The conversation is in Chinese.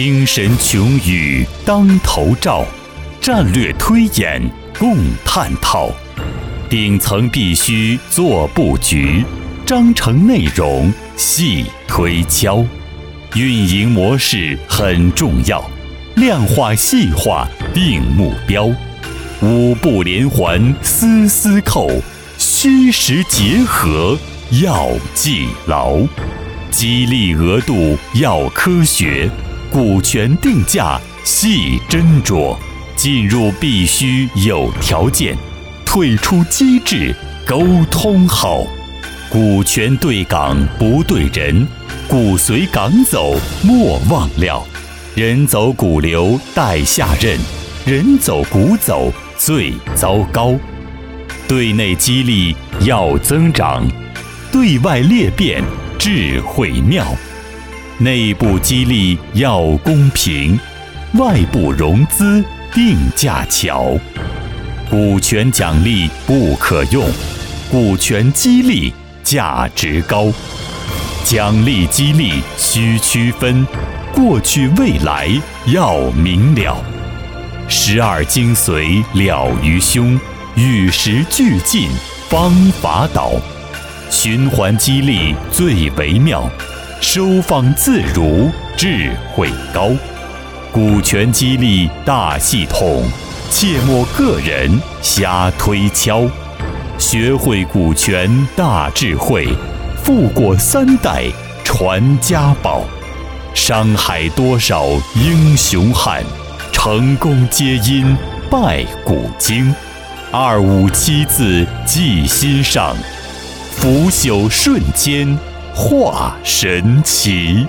精神穷语当头照，战略推演共探讨。顶层必须做布局，章程内容细推敲。运营模式很重要，量化细化定目标。五步连环丝丝扣，虚实结合要记牢。激励额度要科学，股权定价细斟酌。进入必须有条件。退出机制，沟通好，股权对岗不对人，股随岗走莫忘了，人走股留待下任，人走股走最糟糕。对内激励要增长，对外裂变智慧妙，内部激励要公平，外部融资定价巧。股权奖励不可用，股权激励价值高。奖励激励需区分，过去未来要明了。十二精髓了于胸，与时俱进方法导。循环激励最为妙，收放自如智慧高。股权激励大系统。切莫个人瞎推敲，学会股权大智慧，富过三代传家宝。商海多少英雄汉，成功皆因拜股经。二五七字记心上，腐朽瞬间化神奇。